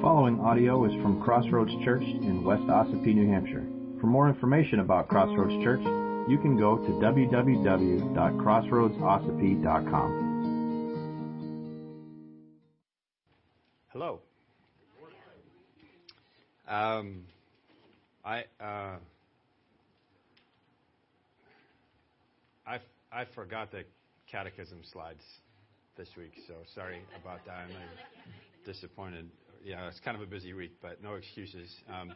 following audio is from Crossroads Church in West Ossipee, New Hampshire. For more information about Crossroads Church, you can go to www.crossroadsossipee.com. Hello. Um, I uh, I I forgot the catechism slides this week, so sorry about that. I'm disappointed. Yeah, it's kind of a busy week, but no excuses. Um,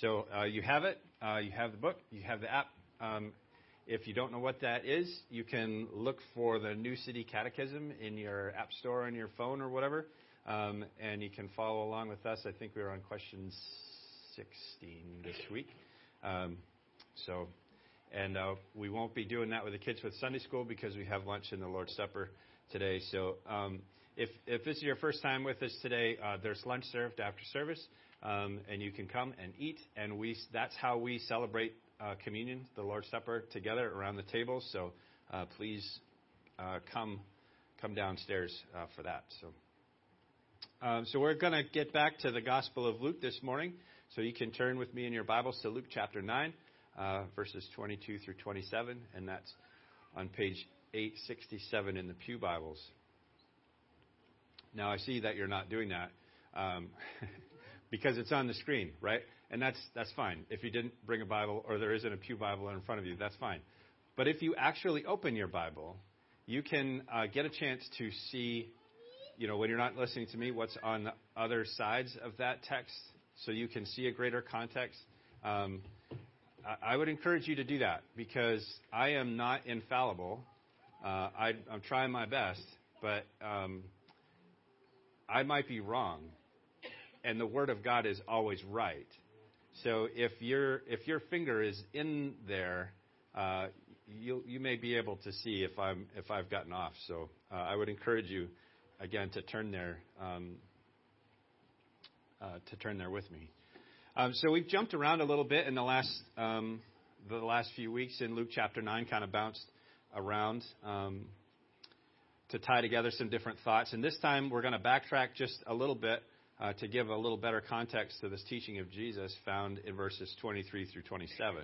so uh, you have it. Uh, you have the book. You have the app. Um, if you don't know what that is, you can look for the New City Catechism in your app store on your phone or whatever, um, and you can follow along with us. I think we are on question 16 this week. So, and uh, we won't be doing that with the kids with Sunday school because we have lunch in the Lord's Supper today. If this is your first time with us today, uh, there's lunch served after service, um, and you can come and eat. And that's how we celebrate uh, communion, the Lord's Supper, together around the table. So uh, please come come downstairs for that. So. Um, we're going to get back to the Gospel of Luke this morning. So you can turn with me in your Bibles to Luke chapter 9, uh, verses 22 through 27, and that's on page 867 in the Pew Bibles. Now I see that you're not doing that um, because it's on the screen, right? And that's that's fine. If you didn't bring a Bible or there isn't a Pew Bible in front of you, that's fine. But if you actually open your Bible, you can uh, get a chance to see, you know, when you're not listening to me, what's on the other sides of that text, so you can see a greater context. Um, I would encourage you to do that because I am not infallible. Uh, I, am trying my best, but um, I might be wrong, and the Word of God is always right. So if your if your finger is in there, uh, you you may be able to see if I'm if I've gotten off. So uh, I would encourage you again to turn there um, uh, to turn there with me. Um, so we've jumped around a little bit in the last um, the last few weeks in Luke chapter nine, kind of bounced around um, to tie together some different thoughts. And this time we're going to backtrack just a little bit uh, to give a little better context to this teaching of Jesus found in verses 23 through 27.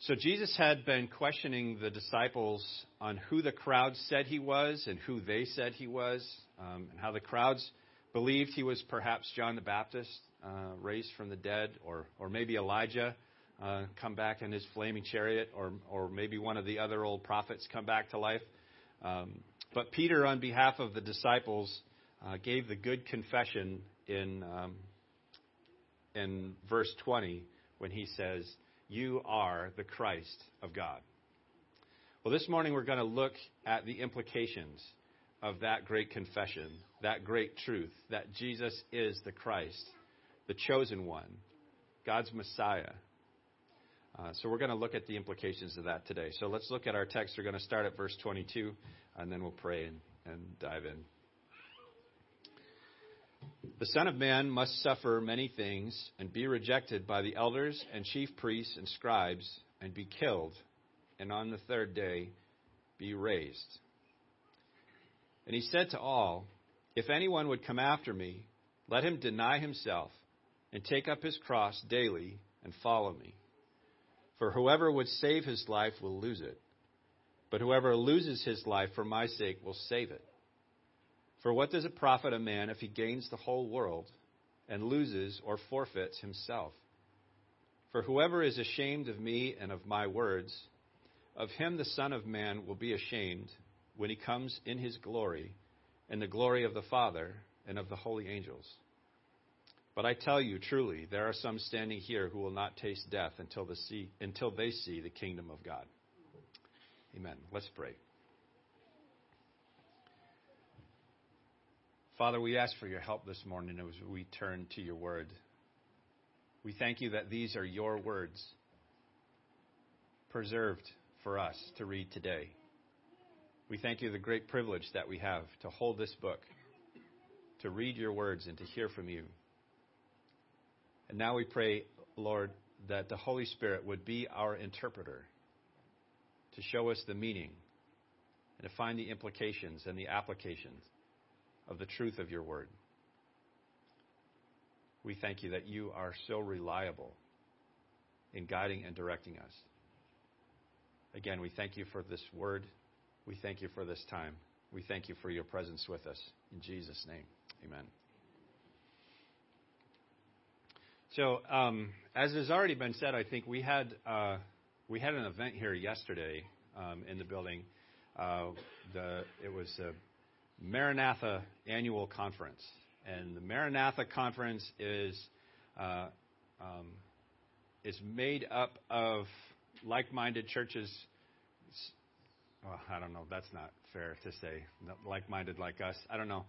So Jesus had been questioning the disciples on who the crowd said he was and who they said he was, um, and how the crowds believed he was perhaps John the Baptist uh, raised from the dead, or or maybe Elijah uh, come back in his flaming chariot, or or maybe one of the other old prophets come back to life. Um, but Peter, on behalf of the disciples, uh, gave the good confession in, um, in verse 20 when he says, You are the Christ of God. Well, this morning we're going to look at the implications of that great confession, that great truth, that Jesus is the Christ, the chosen one, God's Messiah. Uh, so we're going to look at the implications of that today. So let's look at our text. We're going to start at verse 22, and then we'll pray and, and dive in. The Son of Man must suffer many things and be rejected by the elders and chief priests and scribes and be killed, and on the third day be raised. And he said to all, If anyone would come after me, let him deny himself and take up his cross daily and follow me. For whoever would save his life will lose it, but whoever loses his life for my sake will save it. For what does it profit a man if he gains the whole world and loses or forfeits himself? For whoever is ashamed of me and of my words, of him the Son of Man will be ashamed when he comes in his glory and the glory of the Father and of the holy angels. But I tell you truly, there are some standing here who will not taste death until, the see, until they see the kingdom of God. Amen. Let's pray. Father, we ask for your help this morning as we turn to your word. We thank you that these are your words, preserved for us to read today. We thank you the great privilege that we have to hold this book, to read your words, and to hear from you. And now we pray, Lord, that the Holy Spirit would be our interpreter to show us the meaning and to find the implications and the applications of the truth of your word. We thank you that you are so reliable in guiding and directing us. Again, we thank you for this word. We thank you for this time. We thank you for your presence with us. In Jesus' name, amen. So, um, as has already been said, I think we had uh, we had an event here yesterday um, in the building. Uh, it was a Maranatha annual conference, and the Maranatha conference is uh, um, is made up of like-minded churches. Well, I don't know. That's not fair to say. Like-minded like us. I don't know.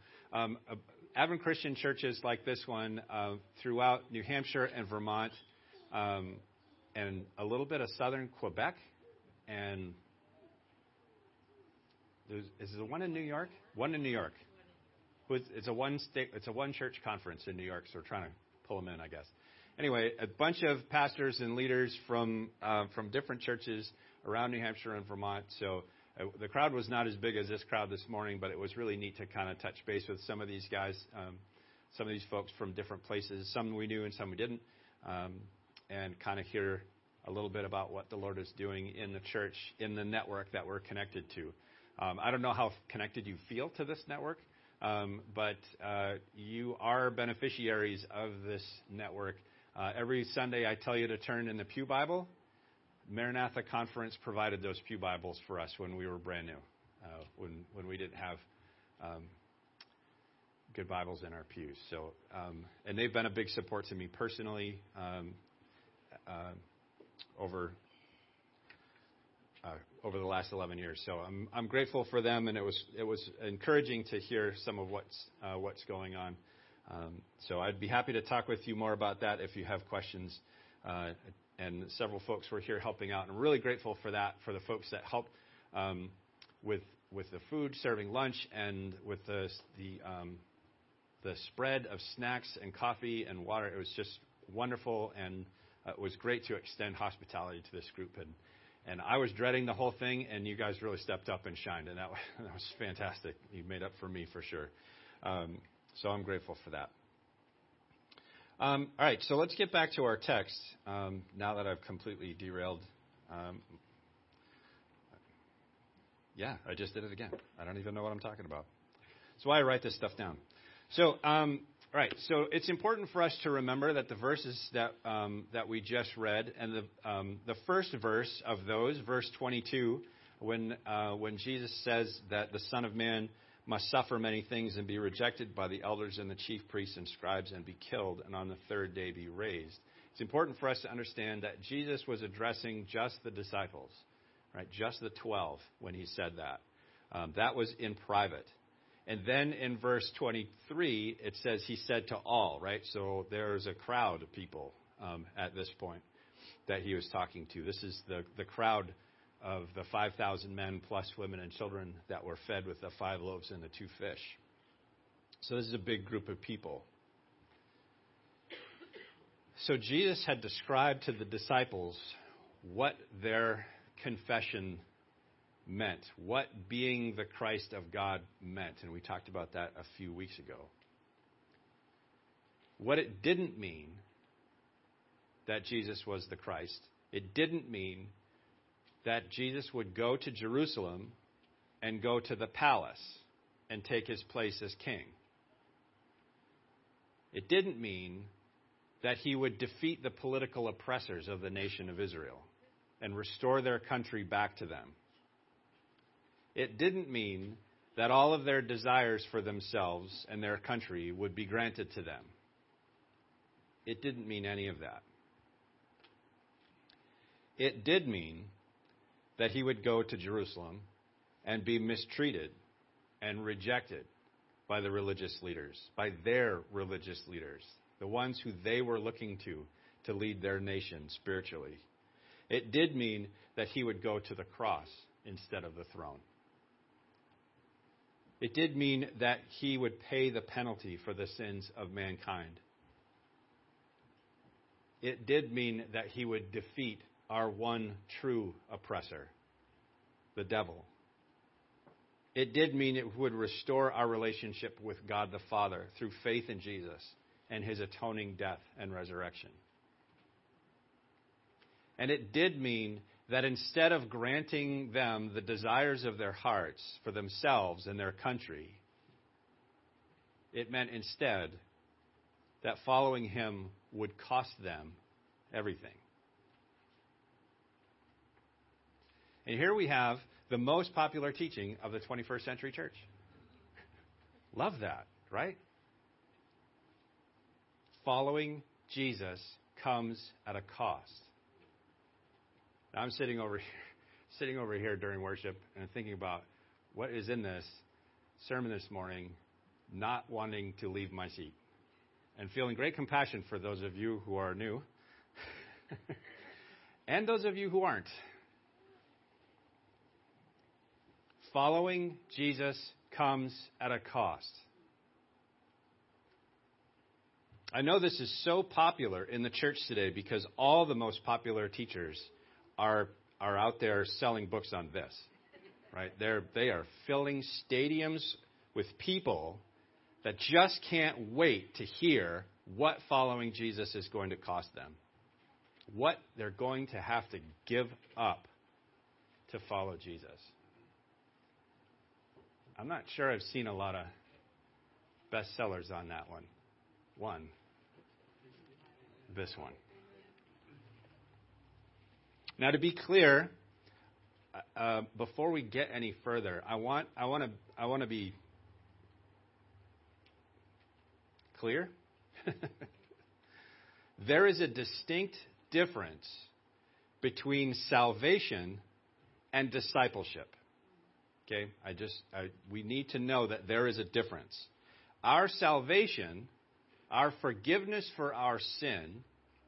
Advent Christian churches like this one uh, throughout New Hampshire and Vermont, um, and a little bit of southern Quebec, and is there one in New York? One in New York. It's a one state. It's a one church conference in New York, so we're trying to pull them in, I guess. Anyway, a bunch of pastors and leaders from uh, from different churches around New Hampshire and Vermont. So the crowd was not as big as this crowd this morning, but it was really neat to kind of touch base with some of these guys, um, some of these folks from different places. Some we knew and some we didn't, um, and kind of hear a little bit about what the Lord is doing in the church, in the network that we're connected to. Um, I don't know how connected you feel to this network, um, but uh, you are beneficiaries of this network. Uh, every Sunday, I tell you to turn in the Pew Bible Maranatha Conference provided those Pew Bibles for us when we were brand new, uh, when, when we didn't have um, good Bibles in our pews. So, um, and they've been a big support to me personally um, uh, over uh, over the last 11 years. So I'm I'm grateful for them, and it was it was encouraging to hear some of what's uh, what's going on. Um, so I'd be happy to talk with you more about that if you have questions. And several folks were here helping out. And I'm really grateful for that, for the folks that helped um, with with the food, serving lunch, and with the the um, the spread of snacks and coffee and water. It was just wonderful, and uh, it was great to extend hospitality to this group. And and I was dreading the whole thing, and you guys really stepped up and shined, and that was, that was fantastic. You made up for me for sure. Um, so I'm grateful for that. Um, all right, so let's get back to our text um, now that I've completely derailed. Um, yeah, I just did it again. I don't even know what I'm talking about. That's why I write this stuff down. So, all right, so it's important for us to remember that the verses that that we just read, and the the first verse of those, verse 22, when uh, when Jesus says that the Son of Man must suffer many things and be rejected by the elders and the chief priests and scribes and be killed and on the third day be raised. It's important for us to understand that Jesus was addressing just the disciples, right? Just the 12 when he said that. Um, that was in private. And then in verse 23, it says he said to all, right? So there's a crowd of people um, at this point that he was talking to. This is the, the crowd of the 5,000 men plus women and children that were fed with the five loaves and the two fish. So this is a big group of people. So Jesus had described to the disciples what their confession meant, what being the Christ of God meant. And we talked about that a few weeks ago. What it didn't mean that Jesus was the Christ, it didn't mean that Jesus would go to Jerusalem and go to the palace and take his place as king. It didn't mean that he would defeat the political oppressors of the nation of Israel and restore their country back to them. It didn't mean that all of their desires for themselves and their country would be granted to them. It didn't mean any of that. It did mean that he would go to Jerusalem and be mistreated and rejected by the religious leaders, by their religious leaders, the ones who they were looking to to lead their nation spiritually. It did mean that he would go to the cross instead of the throne. It did mean that he would pay the penalty for the sins of mankind. It did mean that he would defeat our one true oppressor, the devil. It did mean it would restore our relationship with God the Father through faith in Jesus and his atoning death and resurrection. And it did mean that instead of granting them the desires of their hearts for themselves and their country, it meant instead that following him would cost them everything. And here we have the most popular teaching of the 21st century church. Love that, right? Following Jesus comes at a cost. Now, I'm sitting over here, sitting over here during worship and thinking about what is in this sermon this morning, not wanting to leave my seat and feeling great compassion for those of you who are new and those of you who aren't. Following Jesus comes at a cost. I know this is so popular in the church today because all the most popular teachers are, are out there selling books on this. Right? They're, they are filling stadiums with people that just can't wait to hear what following Jesus is going to cost them. What they're going to have to give up to follow Jesus. I'm not sure I've seen a lot of bestsellers on that one. One. This one. Now, to be clear, uh, before we get any further, I want I want to I want to be clear. there is a distinct difference between salvation and discipleship. Okay, I just I, we need to know that there is a difference. Our salvation, our forgiveness for our sin,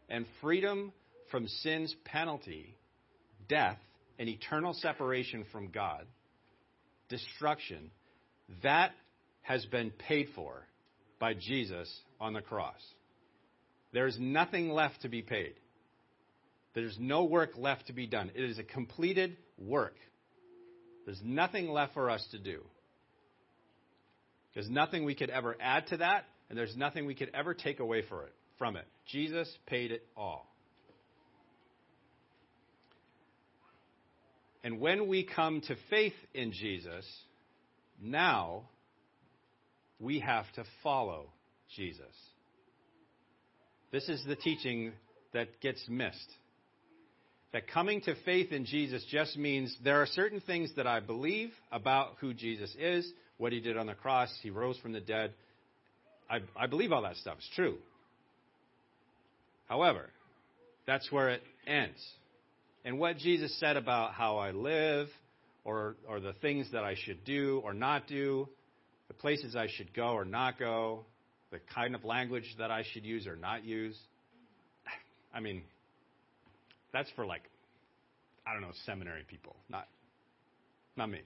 and freedom from sin's penalty, death, and eternal separation from God, destruction, that has been paid for by Jesus on the cross. There's nothing left to be paid. There's no work left to be done. It is a completed work. There's nothing left for us to do. There's nothing we could ever add to that, and there's nothing we could ever take away for it, from it. Jesus paid it all. And when we come to faith in Jesus, now we have to follow Jesus. This is the teaching that gets missed. That coming to faith in Jesus just means there are certain things that I believe about who Jesus is, what he did on the cross, he rose from the dead. I, I believe all that stuff. It's true. However, that's where it ends. And what Jesus said about how I live, or, or the things that I should do or not do, the places I should go or not go, the kind of language that I should use or not use. I mean, that's for like, I don't know, seminary people, not, not me.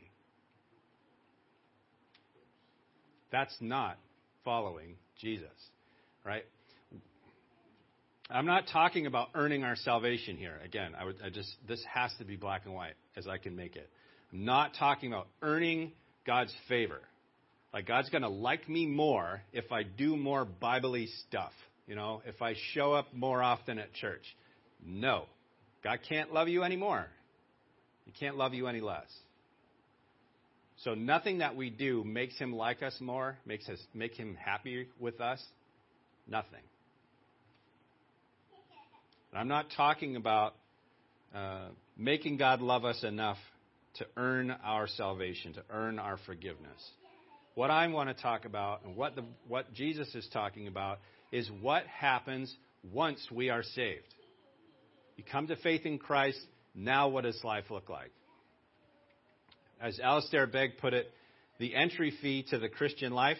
That's not following Jesus, right? I'm not talking about earning our salvation here. Again, I, would, I just this has to be black and white as I can make it. I'm not talking about earning God's favor. Like God's going to like me more if I do more biblically stuff. You know, if I show up more often at church. No. God can't love you anymore. He can't love you any less. So nothing that we do makes him like us more, makes us make him happy with us. Nothing. I'm not talking about uh, making God love us enough to earn our salvation, to earn our forgiveness. What I want to talk about and what, the, what Jesus is talking about is what happens once we are saved. You come to faith in Christ, now what does life look like? As Alistair Begg put it, the entry fee to the Christian life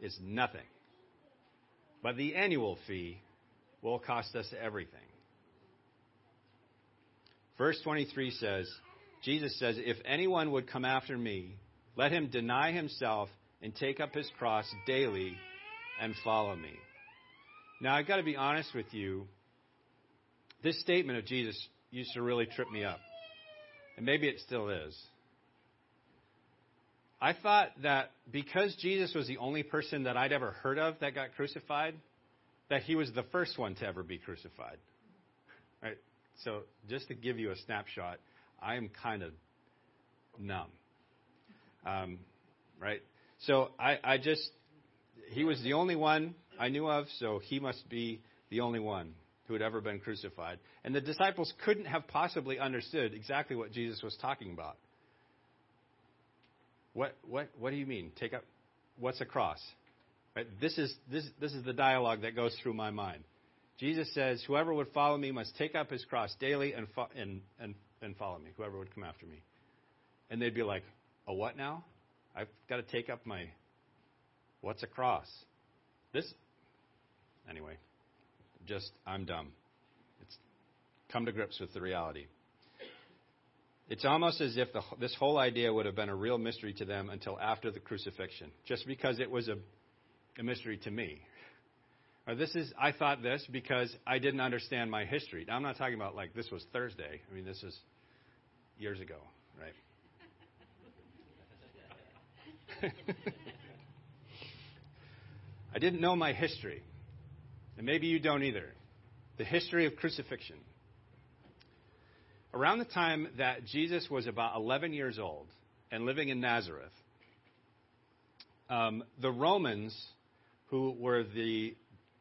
is nothing. But the annual fee will cost us everything. Verse 23 says, Jesus says, If anyone would come after me, let him deny himself and take up his cross daily and follow me. Now, I've got to be honest with you. This statement of Jesus used to really trip me up. And maybe it still is. I thought that because Jesus was the only person that I'd ever heard of that got crucified, that he was the first one to ever be crucified. Right? So, just to give you a snapshot, I am kind of numb. Um, right? So, I, I just, he was the only one I knew of, so he must be the only one who had ever been crucified. And the disciples couldn't have possibly understood exactly what Jesus was talking about. What, what, what do you mean? Take up, what's a cross? Right? This, is, this, this is the dialogue that goes through my mind. Jesus says, Whoever would follow me must take up his cross daily and, fo- and, and, and follow me, whoever would come after me. And they'd be like, A what now? I've got to take up my. What's a cross? This. Anyway, just, I'm dumb. It's come to grips with the reality. It's almost as if the, this whole idea would have been a real mystery to them until after the crucifixion, just because it was a, a mystery to me. Or this is, I thought this because I didn't understand my history. Now, I'm not talking about like this was Thursday. I mean, this is years ago, right? I didn't know my history. And maybe you don't either. The history of crucifixion. Around the time that Jesus was about 11 years old and living in Nazareth, um, the Romans, who were the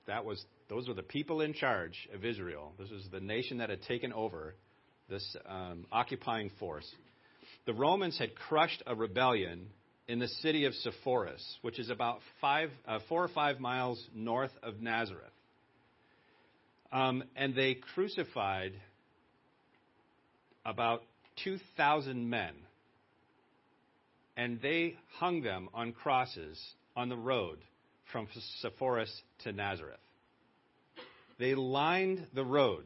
that was those were the people in charge of Israel. This was the nation that had taken over this um, occupying force. The Romans had crushed a rebellion in the city of Sepphoris, which is about five, uh, four or five miles north of Nazareth. Um, and they crucified about 2,000 men. And they hung them on crosses on the road from Sepphoris to Nazareth. They lined the road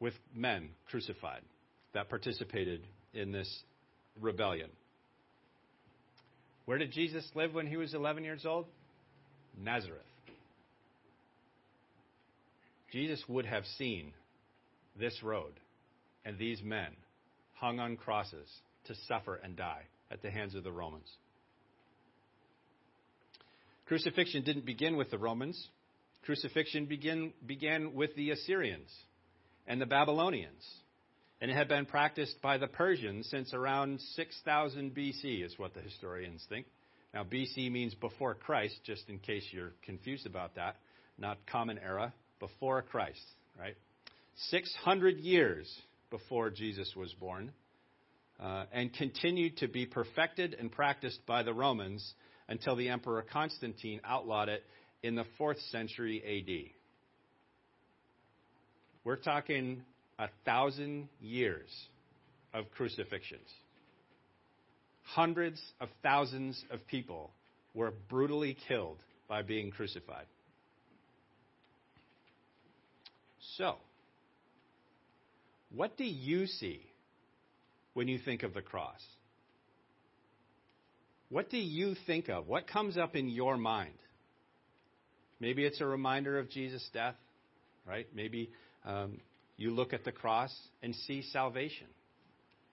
with men crucified that participated in this rebellion. Where did Jesus live when he was 11 years old? Nazareth. Jesus would have seen this road and these men hung on crosses to suffer and die at the hands of the Romans. Crucifixion didn't begin with the Romans. Crucifixion begin, began with the Assyrians and the Babylonians. And it had been practiced by the Persians since around 6000 BC, is what the historians think. Now, BC means before Christ, just in case you're confused about that, not common era, before Christ, right? 600 years before Jesus was born, uh, and continued to be perfected and practiced by the Romans until the Emperor Constantine outlawed it in the 4th century AD. We're talking a thousand years of crucifixions. Hundreds of thousands of people were brutally killed by being crucified. So, what do you see when you think of the cross? What do you think of? What comes up in your mind? Maybe it's a reminder of Jesus' death, right? Maybe um, you look at the cross and see salvation.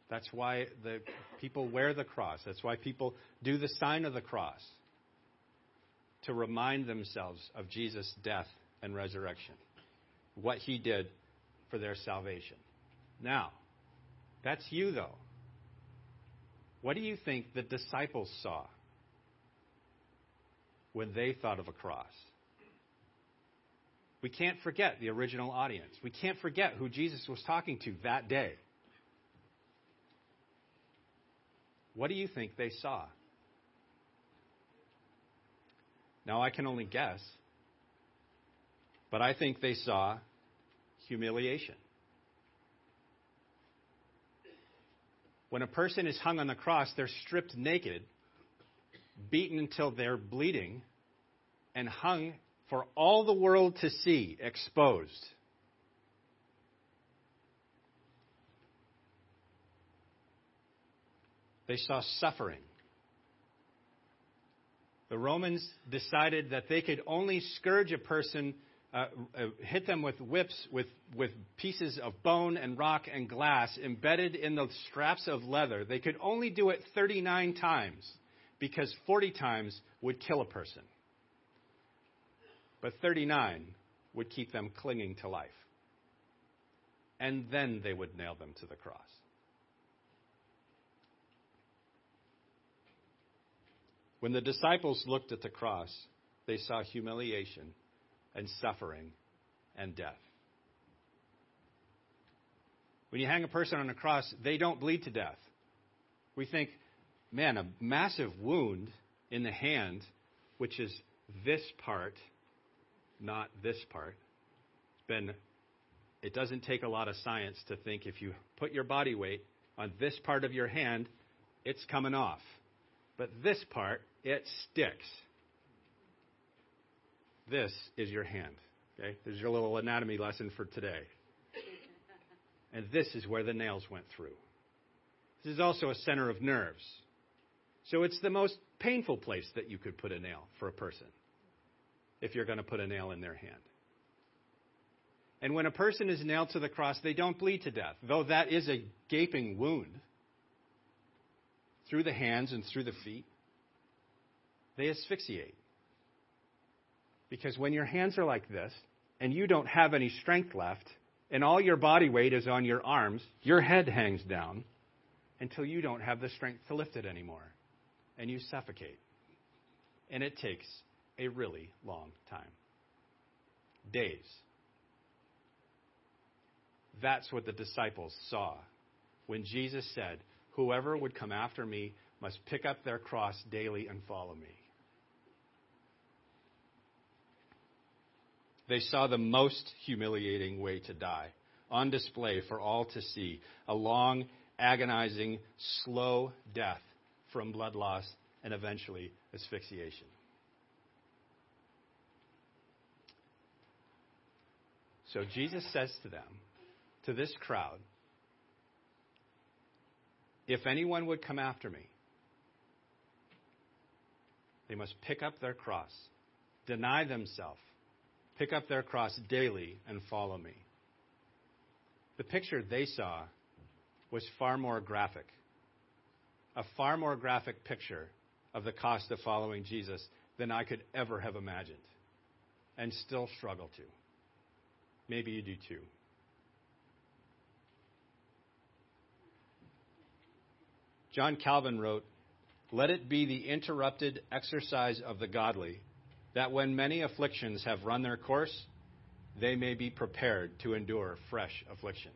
That's why the people wear the cross. That's why people do the sign of the cross to remind themselves of Jesus' death and resurrection, what he did for their salvation. Now, that's you, though. What do you think the disciples saw when they thought of a cross? We can't forget the original audience. We can't forget who Jesus was talking to that day. What do you think they saw? Now, I can only guess, but I think they saw humiliation. When a person is hung on the cross, they're stripped naked, beaten until they're bleeding, and hung for all the world to see, exposed. They saw suffering. The Romans decided that they could only scourge a person uh, uh, hit them with whips with, with pieces of bone and rock and glass embedded in the straps of leather. They could only do it 39 times because 40 times would kill a person. but 39 would keep them clinging to life. And then they would nail them to the cross. When the disciples looked at the cross, they saw humiliation and suffering and death. When you hang a person on a cross, they don't bleed to death. We think, man, a massive wound in the hand, which is this part, not this part. It's been it doesn't take a lot of science to think if you put your body weight on this part of your hand, it's coming off. But this part, it sticks. This is your hand. Okay? There's your little anatomy lesson for today. And this is where the nails went through. This is also a center of nerves. So it's the most painful place that you could put a nail for a person if you're going to put a nail in their hand. And when a person is nailed to the cross, they don't bleed to death, though that is a gaping wound through the hands and through the feet. They asphyxiate. Because when your hands are like this, and you don't have any strength left, and all your body weight is on your arms, your head hangs down until you don't have the strength to lift it anymore, and you suffocate. And it takes a really long time days that's what the disciples saw when Jesus said, Whoever would come after me must pick up their cross daily and follow me. They saw the most humiliating way to die on display for all to see a long, agonizing, slow death from blood loss and eventually asphyxiation. So Jesus says to them, to this crowd if anyone would come after me, they must pick up their cross, deny themselves, pick up their cross daily, and follow me. The picture they saw was far more graphic, a far more graphic picture of the cost of following Jesus than I could ever have imagined, and still struggle to. Maybe you do too. John Calvin wrote, Let it be the interrupted exercise of the godly, that when many afflictions have run their course, they may be prepared to endure fresh afflictions.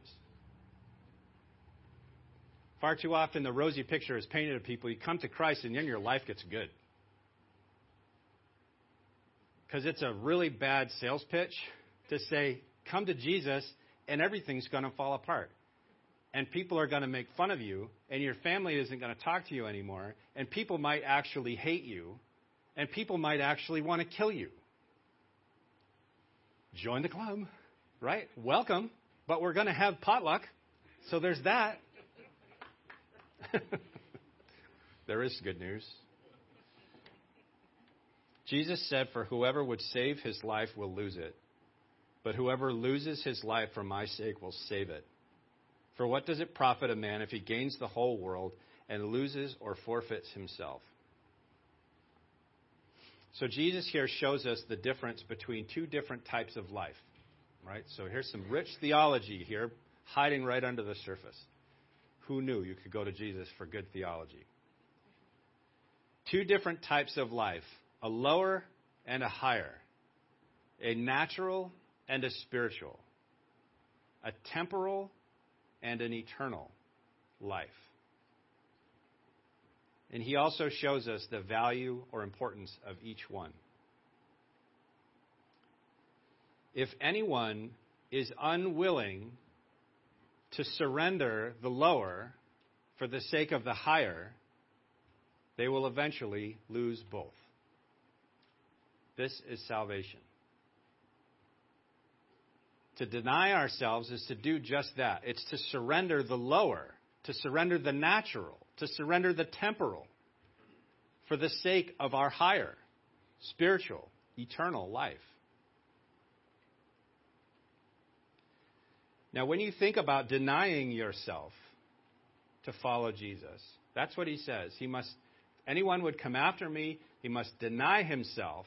Far too often, the rosy picture is painted of people. You come to Christ, and then your life gets good. Because it's a really bad sales pitch to say, come to Jesus, and everything's going to fall apart and people are going to make fun of you, and your family isn't going to talk to you anymore, and people might actually hate you, and people might actually want to kill you. Join the club, right? Welcome, but we're going to have potluck, so there's that. there is good news. Jesus said, For whoever would save his life will lose it, but whoever loses his life for my sake will save it. For what does it profit a man if he gains the whole world and loses or forfeits himself? So Jesus here shows us the difference between two different types of life. Right? So here's some rich theology here hiding right under the surface. Who knew you could go to Jesus for good theology? Two different types of life, a lower and a higher, a natural and a spiritual, a temporal and an eternal life. And he also shows us the value or importance of each one. If anyone is unwilling to surrender the lower for the sake of the higher, they will eventually lose both. This is salvation. To deny ourselves is to do just that. It's to surrender the lower, to surrender the natural, to surrender the temporal for the sake of our higher, spiritual, eternal life. Now, when you think about denying yourself to follow Jesus, that's what he says. He must, anyone would come after me, he must deny himself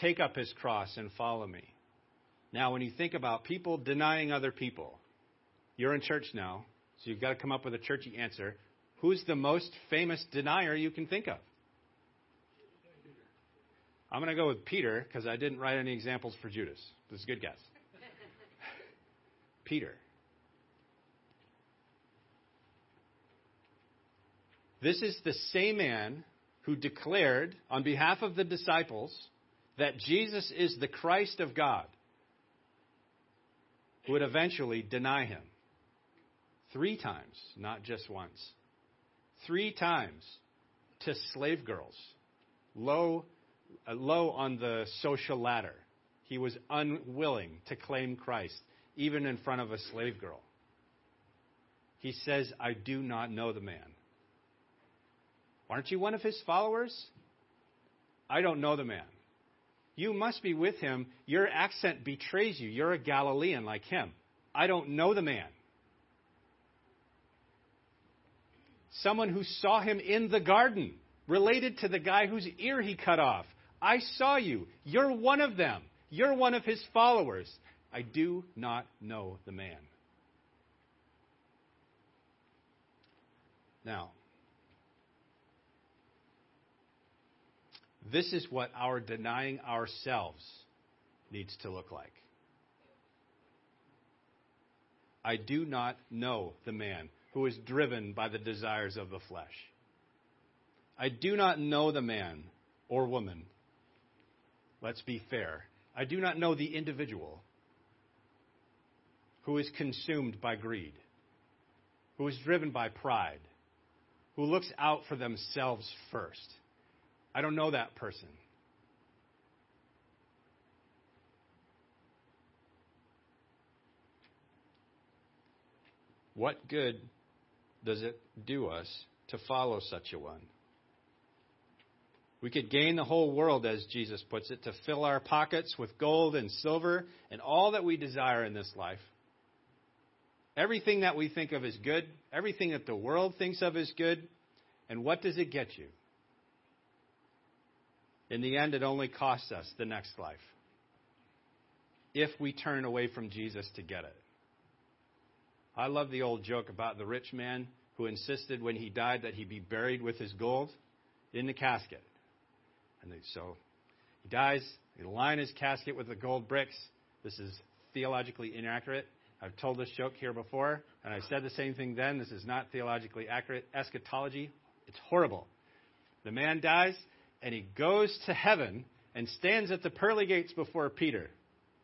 take up his cross and follow me. Now, when you think about people denying other people, you're in church now, so you've got to come up with a churchy answer. Who's the most famous denier you can think of? I'm going to go with Peter because I didn't write any examples for Judas. This is a good guess. Peter. This is the same man who declared on behalf of the disciples that Jesus is the Christ of God, who would eventually deny him. Three times, not just once. Three times to slave girls, low, uh, low on the social ladder. He was unwilling to claim Christ, even in front of a slave girl. He says, I do not know the man. Aren't you one of his followers? I don't know the man. You must be with him. Your accent betrays you. You're a Galilean like him. I don't know the man. Someone who saw him in the garden, related to the guy whose ear he cut off. I saw you. You're one of them. You're one of his followers. I do not know the man. Now, This is what our denying ourselves needs to look like. I do not know the man who is driven by the desires of the flesh. I do not know the man or woman. Let's be fair. I do not know the individual who is consumed by greed, who is driven by pride, who looks out for themselves first I don't know that person. What good does it do us to follow such a one? We could gain the whole world, as Jesus puts it, to fill our pockets with gold and silver and all that we desire in this life. Everything that we think of as good, everything that the world thinks of as good, and what does it get you? In the end, it only costs us the next life if we turn away from Jesus to get it. I love the old joke about the rich man who insisted when he died that he be buried with his gold in the casket. And so he dies, they line his casket with the gold bricks. This is theologically inaccurate. I've told this joke here before, and I said the same thing then. This is not theologically accurate. Eschatology, it's horrible. The man dies, and he goes to heaven and stands at the pearly gates before Peter.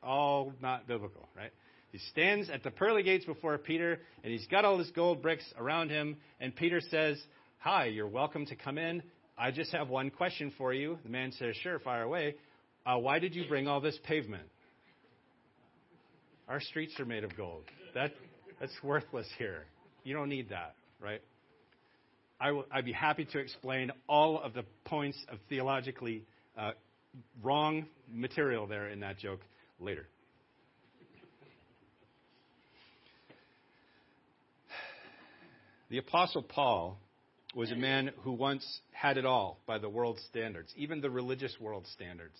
All not biblical, right? He stands at the pearly gates before Peter, and he's got all his gold bricks around him. And Peter says, Hi, you're welcome to come in. I just have one question for you. The man says, Sure, fire away. Uh, why did you bring all this pavement? Our streets are made of gold. That, that's worthless here. You don't need that, right? I will, I'd be happy to explain all of the points of theologically uh, wrong material there in that joke later. The Apostle Paul was a man who once had it all by the world's standards, even the religious world standards.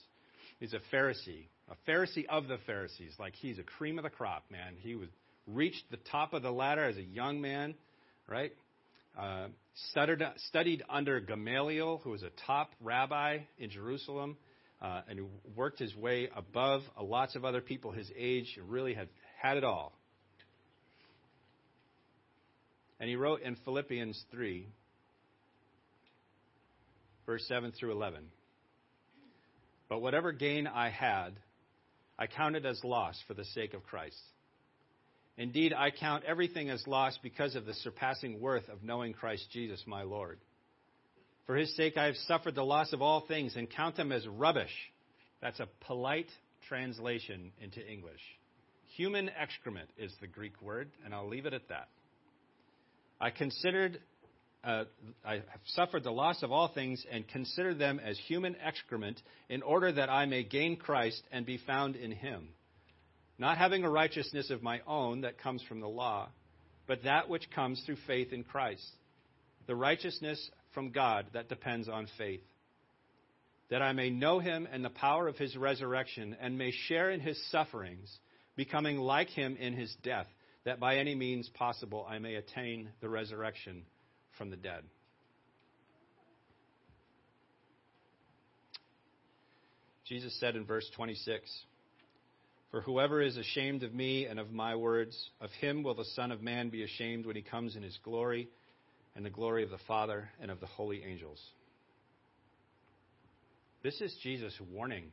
He's a Pharisee, a Pharisee of the Pharisees. Like he's a cream of the crop, man. He was reached the top of the ladder as a young man, right? Uh, studied, studied under Gamaliel, who was a top rabbi in Jerusalem, uh, and worked his way above lots of other people his age, really had had it all. And he wrote in Philippians 3, verse 7 through 11 But whatever gain I had, I counted as loss for the sake of Christ. Indeed, I count everything as loss because of the surpassing worth of knowing Christ Jesus, my Lord. For his sake, I have suffered the loss of all things and count them as rubbish. That's a polite translation into English. Human excrement is the Greek word, and I'll leave it at that. I considered, uh, I have suffered the loss of all things and consider them as human excrement in order that I may gain Christ and be found in him not having a righteousness of my own that comes from the law, but that which comes through faith in Christ, the righteousness from God that depends on faith. that I may know him and the power of his resurrection, and may share in his sufferings, becoming like him in his death, that by any means possible I may attain the resurrection from the dead. Jesus said in verse 26, For whoever is ashamed of me and of my words, of him will the Son of Man be ashamed when he comes in his glory and the glory of the Father and of the holy angels. This is Jesus' warning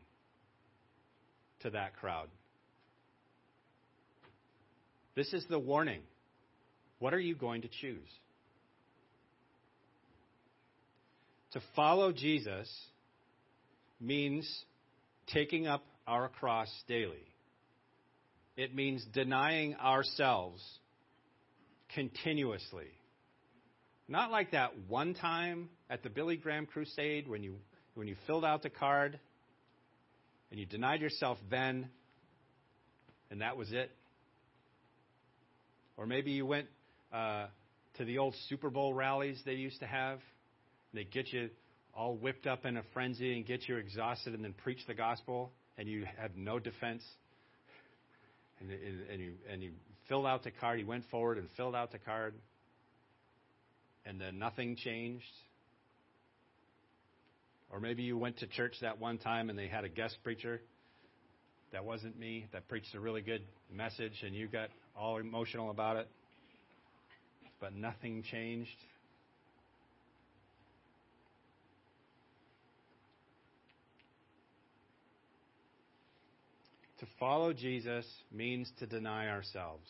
to that crowd. This is the warning. What are you going to choose? To follow Jesus means taking up our cross daily. It means denying ourselves continuously. Not like that one time at the Billy Graham crusade when you when you filled out the card and you denied yourself then and that was it. Or maybe you went uh, to the old Super Bowl rallies they used to have. They get you all whipped up in a frenzy and get you exhausted and then preach the gospel and you had no defense. And, and, you, and you filled out the card. You went forward and filled out the card. And then nothing changed. Or maybe you went to church that one time and they had a guest preacher. That wasn't me. That preached a really good message and you got all emotional about it. But nothing changed. To follow Jesus means to deny ourselves.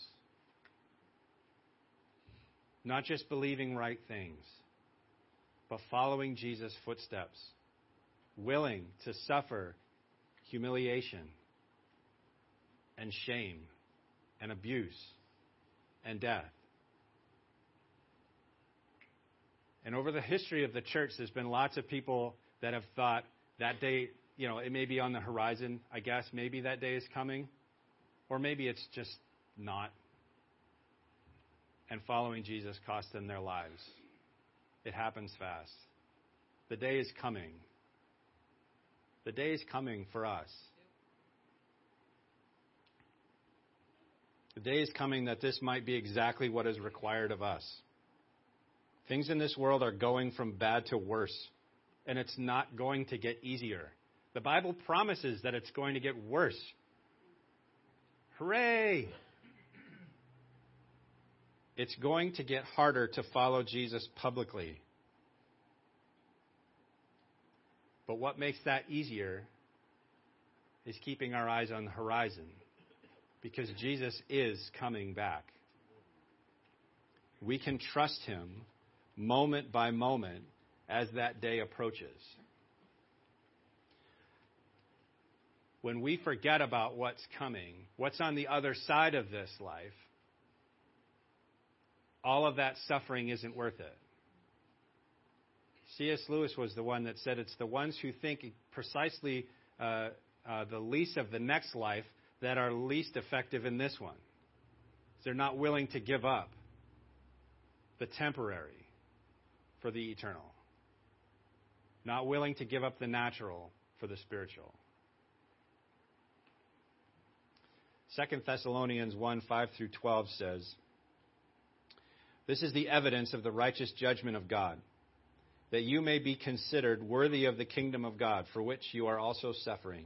Not just believing right things, but following Jesus' footsteps, willing to suffer humiliation and shame and abuse and death. And over the history of the church, there's been lots of people that have thought that day you know, it may be on the horizon, I guess. Maybe that day is coming. Or maybe it's just not. And following Jesus cost them their lives. It happens fast. The day is coming. The day is coming for us. The day is coming that this might be exactly what is required of us. Things in this world are going from bad to worse, and it's not going to get easier. The Bible promises that it's going to get worse. Hooray! It's going to get harder to follow Jesus publicly. But what makes that easier is keeping our eyes on the horizon because Jesus is coming back. We can trust him moment by moment as that day approaches. when we forget about what's coming, what's on the other side of this life, all of that suffering isn't worth it. C.S. Lewis was the one that said it's the ones who think precisely uh, uh, the least of the next life that are least effective in this one. They're not willing to give up the temporary for the eternal, not willing to give up the natural for the spiritual. 2 Thessalonians 1 5 through 12 says, This is the evidence of the righteous judgment of God, that you may be considered worthy of the kingdom of God, for which you are also suffering.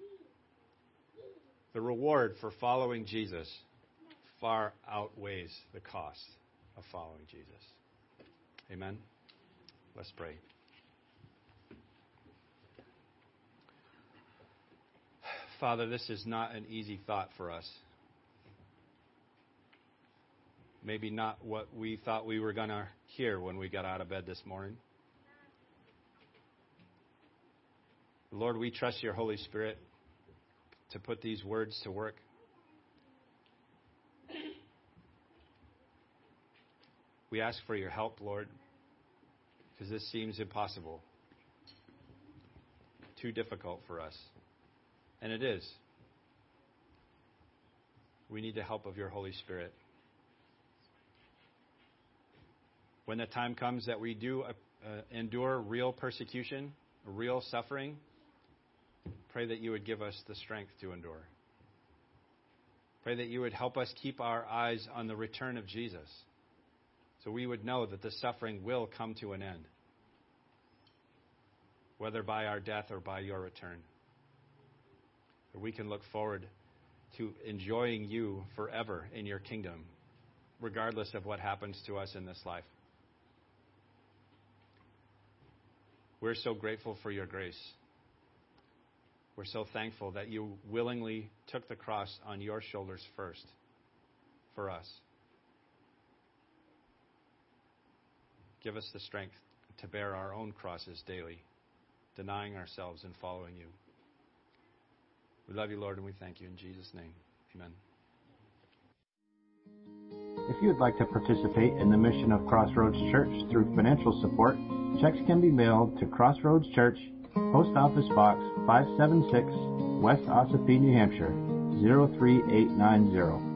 The reward for following Jesus far outweighs the cost of following Jesus. Amen. Let's pray. Father, this is not an easy thought for us. Maybe not what we thought we were going to hear when we got out of bed this morning. Lord, we trust your Holy Spirit to put these words to work. We ask for your help, Lord, because this seems impossible, too difficult for us. And it is. We need the help of your Holy Spirit. When the time comes that we do uh, endure real persecution, real suffering, pray that you would give us the strength to endure. Pray that you would help us keep our eyes on the return of Jesus so we would know that the suffering will come to an end, whether by our death or by your return we can look forward to enjoying you forever in your kingdom, regardless of what happens to us in this life. We're so grateful for your grace. We're so thankful that you willingly took the cross on your shoulders first for us. Give us the strength to bear our own crosses daily, denying ourselves and following you. We love you, Lord, and we thank you in Jesus' name. Amen. If you would like to participate in the mission of Crossroads Church through financial support, checks can be mailed to Crossroads Church, Post Office Box 576, West Ossipee, New Hampshire 03890.